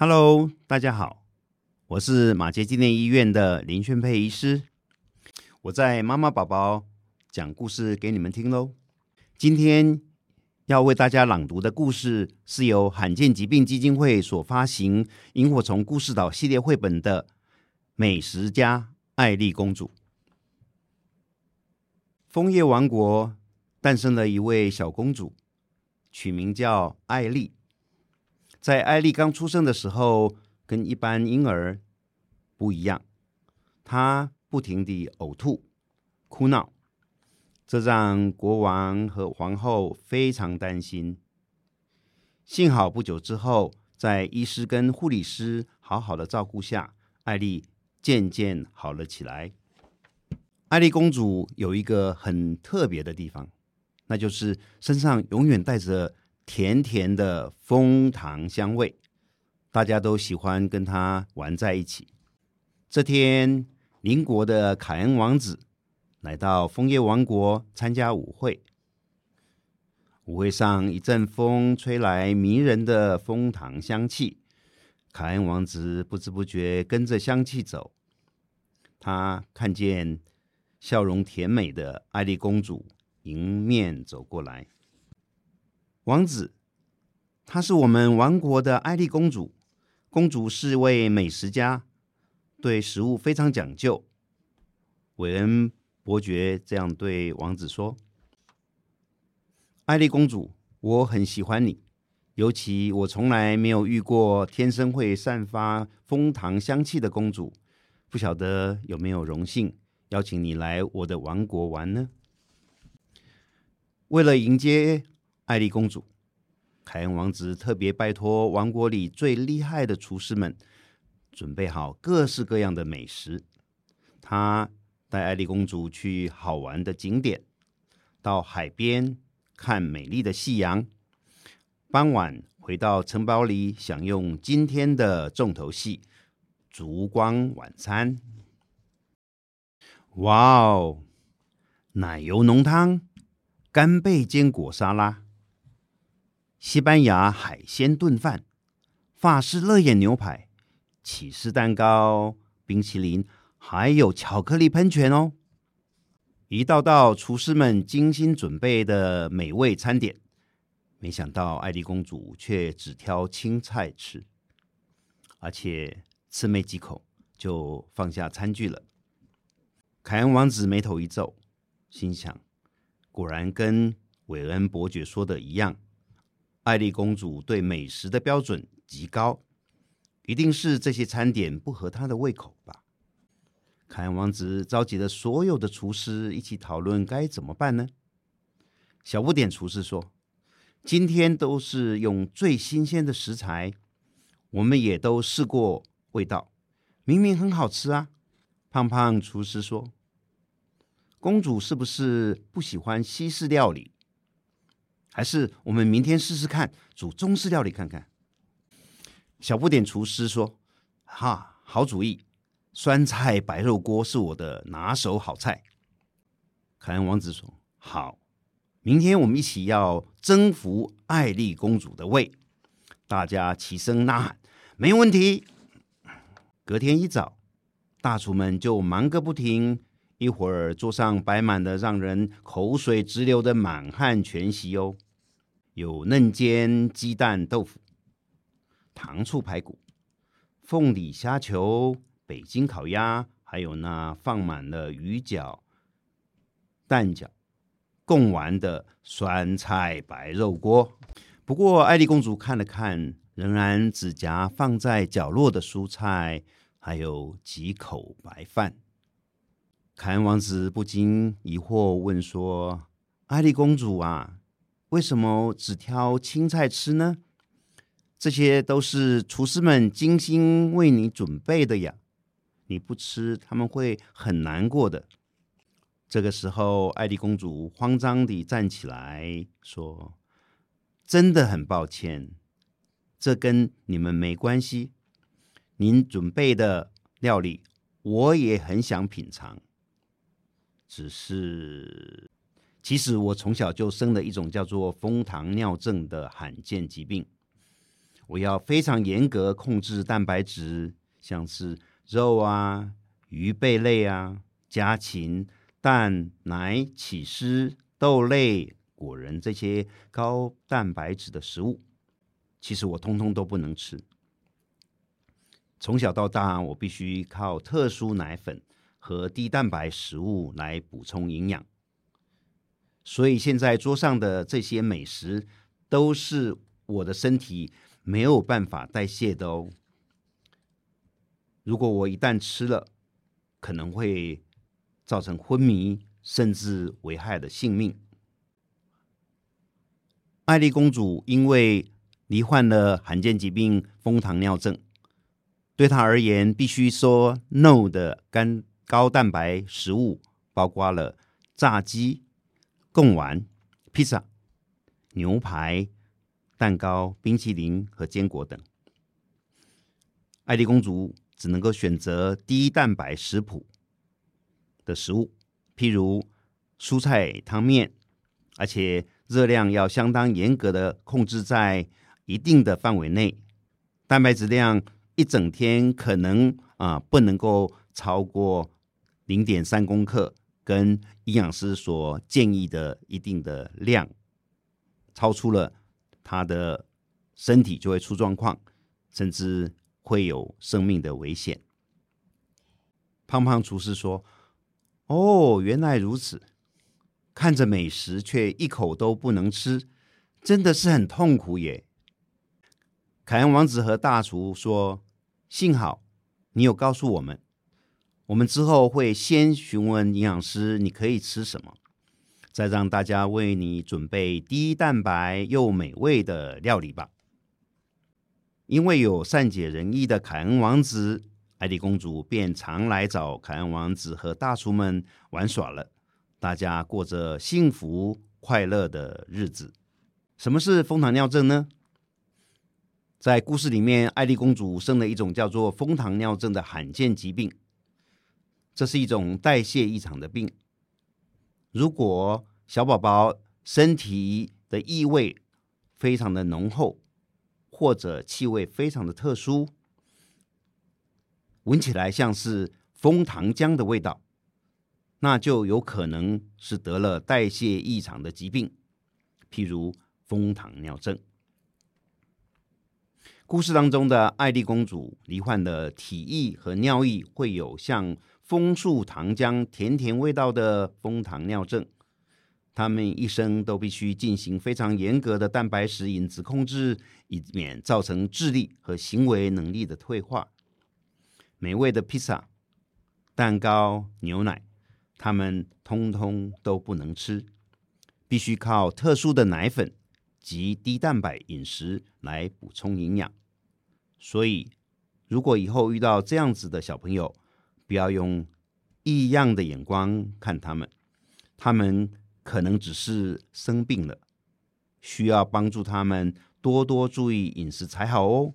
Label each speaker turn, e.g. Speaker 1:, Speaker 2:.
Speaker 1: Hello，大家好，我是马杰纪念医院的林宣佩医师，我在妈妈宝宝讲故事给你们听喽。今天要为大家朗读的故事是由罕见疾病基金会所发行《萤火虫故事岛》系列绘本的《美食家艾丽公主》。枫叶王国诞生了一位小公主，取名叫艾丽。在艾丽刚出生的时候，跟一般婴儿不一样，她不停地呕吐、哭闹，这让国王和皇后非常担心。幸好不久之后，在医师跟护理师好好的照顾下，艾丽渐渐好了起来。艾丽公主有一个很特别的地方，那就是身上永远带着。甜甜的枫糖香味，大家都喜欢跟他玩在一起。这天，邻国的凯恩王子来到枫叶王国参加舞会。舞会上，一阵风吹来，迷人的枫糖香气。凯恩王子不知不觉跟着香气走。他看见笑容甜美的爱丽公主迎面走过来。王子，她是我们王国的爱丽公主。公主是位美食家，对食物非常讲究。韦恩伯爵这样对王子说：“爱丽公主，我很喜欢你，尤其我从来没有遇过天生会散发蜂糖香气的公主。不晓得有没有荣幸邀请你来我的王国玩呢？”为了迎接。艾丽公主，凯恩王子特别拜托王国里最厉害的厨师们准备好各式各样的美食。他带艾丽公主去好玩的景点，到海边看美丽的夕阳。傍晚回到城堡里，享用今天的重头戏——烛光晚餐。哇哦！奶油浓汤、干贝坚果沙拉。西班牙海鲜炖饭、法式乐眼牛排、起司蛋糕、冰淇淋，还有巧克力喷泉哦！一道道厨师们精心准备的美味餐点，没想到艾丽公主却只挑青菜吃，而且吃没几口就放下餐具了。凯恩王子眉头一皱，心想：果然跟韦恩伯爵说的一样。艾丽公主对美食的标准极高，一定是这些餐点不合她的胃口吧？凯恩王子召集了所有的厨师一起讨论该怎么办呢？小不点厨师说：“今天都是用最新鲜的食材，我们也都试过味道，明明很好吃啊。”胖胖厨师说：“公主是不是不喜欢西式料理？”还是我们明天试试看煮中式料理看看。小不点厨师说：“哈，好主意！酸菜白肉锅是我的拿手好菜。”凯恩王子说：“好，明天我们一起要征服艾丽公主的胃。”大家齐声呐喊：“没问题！”隔天一早，大厨们就忙个不停，一会儿桌上摆满了让人口水直流的满汉全席哦。有嫩煎鸡蛋豆腐、糖醋排骨、凤梨虾球、北京烤鸭，还有那放满了鱼饺、蛋饺、贡丸的酸菜白肉锅。不过，艾丽公主看了看，仍然只夹放在角落的蔬菜，还有几口白饭。凯恩王子不禁疑惑问说：“艾丽公主啊？”为什么只挑青菜吃呢？这些都是厨师们精心为你准备的呀！你不吃，他们会很难过的。这个时候，艾丽公主慌张地站起来说：“真的很抱歉，这跟你们没关系。您准备的料理，我也很想品尝，只是……”其实我从小就生了一种叫做蜂糖尿症的罕见疾病，我要非常严格控制蛋白质，像是肉啊、鱼贝类啊、家禽、蛋、奶、起司、豆类、果仁这些高蛋白质的食物，其实我通通都不能吃。从小到大，我必须靠特殊奶粉和低蛋白食物来补充营养。所以现在桌上的这些美食，都是我的身体没有办法代谢的哦。如果我一旦吃了，可能会造成昏迷，甚至危害的性命。艾丽公主因为罹患了罕见疾病蜂糖尿症，对她而言，必须说 “no” 的干高蛋白食物，包括了炸鸡。贡丸、披萨、牛排、蛋糕、冰淇淋和坚果等，爱丽公主只能够选择低蛋白食谱的食物，譬如蔬菜汤面，而且热量要相当严格的控制在一定的范围内，蛋白质量一整天可能啊、不能够超过零点三公克。跟营养师所建议的一定的量，超出了他的身体就会出状况，甚至会有生命的危险。胖胖厨师说：“哦，原来如此，看着美食却一口都不能吃，真的是很痛苦耶。”凯恩王子和大厨说：“幸好你有告诉我们。”我们之后会先询问营养师，你可以吃什么，再让大家为你准备低蛋白又美味的料理吧。因为有善解人意的凯恩王子，艾丽公主便常来找凯恩王子和大厨们玩耍了。大家过着幸福快乐的日子。什么是蜂糖尿症呢？在故事里面，艾丽公主生了一种叫做蜂糖尿症的罕见疾病。这是一种代谢异常的病。如果小宝宝身体的异味非常的浓厚，或者气味非常的特殊，闻起来像是蜂糖浆的味道，那就有可能是得了代谢异常的疾病，譬如蜂糖尿症。故事当中的艾丽公主罹患的体液和尿液会有像。枫树糖浆甜甜味道的枫糖尿症，他们一生都必须进行非常严格的蛋白质饮食控制，以免造成智力和行为能力的退化。美味的披萨、蛋糕、牛奶，他们通通都不能吃，必须靠特殊的奶粉及低蛋白饮食来补充营养。所以，如果以后遇到这样子的小朋友，不要用异样的眼光看他们，他们可能只是生病了，需要帮助他们多多注意饮食才好哦。